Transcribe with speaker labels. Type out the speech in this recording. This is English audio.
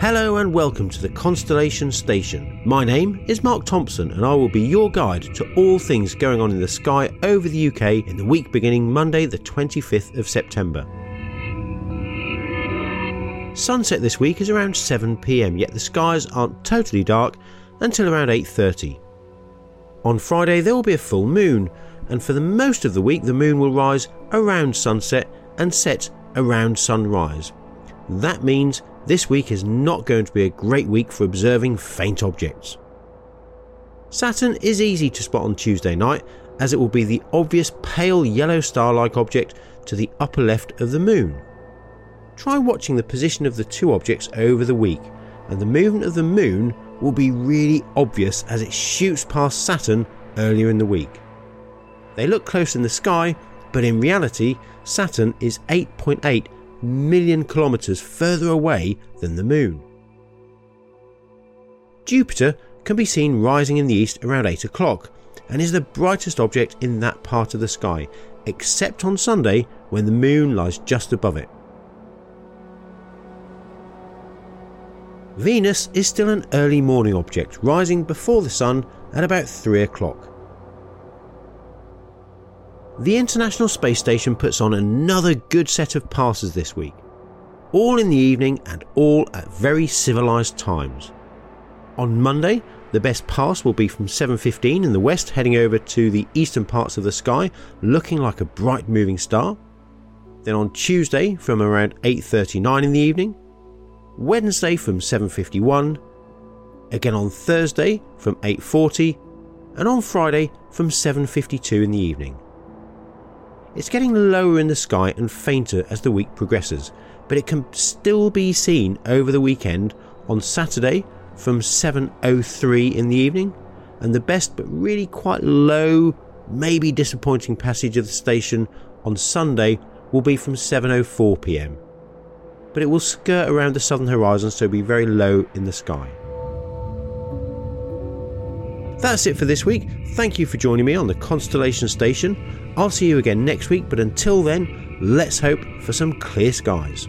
Speaker 1: Hello and welcome to the Constellation Station. My name is Mark Thompson and I will be your guide to all things going on in the sky over the UK in the week beginning Monday the 25th of September. Sunset this week is around 7pm yet the skies aren't totally dark until around 8.30. On Friday there will be a full moon and for the most of the week the moon will rise around sunset and set around sunrise. That means this week is not going to be a great week for observing faint objects. Saturn is easy to spot on Tuesday night as it will be the obvious pale yellow star like object to the upper left of the moon. Try watching the position of the two objects over the week, and the movement of the moon will be really obvious as it shoots past Saturn earlier in the week. They look close in the sky, but in reality, Saturn is 8.8 million kilometres further away than the Moon. Jupiter can be seen rising in the east around 8 o'clock and is the brightest object in that part of the sky, except on Sunday when the Moon lies just above it. Venus is still an early morning object, rising before the Sun at about 3 o'clock. The International Space Station puts on another good set of passes this week, all in the evening and all at very civilised times. On Monday, the best pass will be from 7.15 in the west heading over to the eastern parts of the sky looking like a bright moving star. Then on Tuesday from around 8.39 in the evening, Wednesday from 7.51, again on Thursday from 8.40 and on Friday from 7.52 in the evening. It's getting lower in the sky and fainter as the week progresses, but it can still be seen over the weekend on Saturday from 7.03 in the evening, and the best but really quite low, maybe disappointing passage of the station on Sunday will be from 7.04 pm. But it will skirt around the southern horizon so be very low in the sky. That's it for this week. Thank you for joining me on the Constellation Station. I'll see you again next week, but until then, let's hope for some clear skies.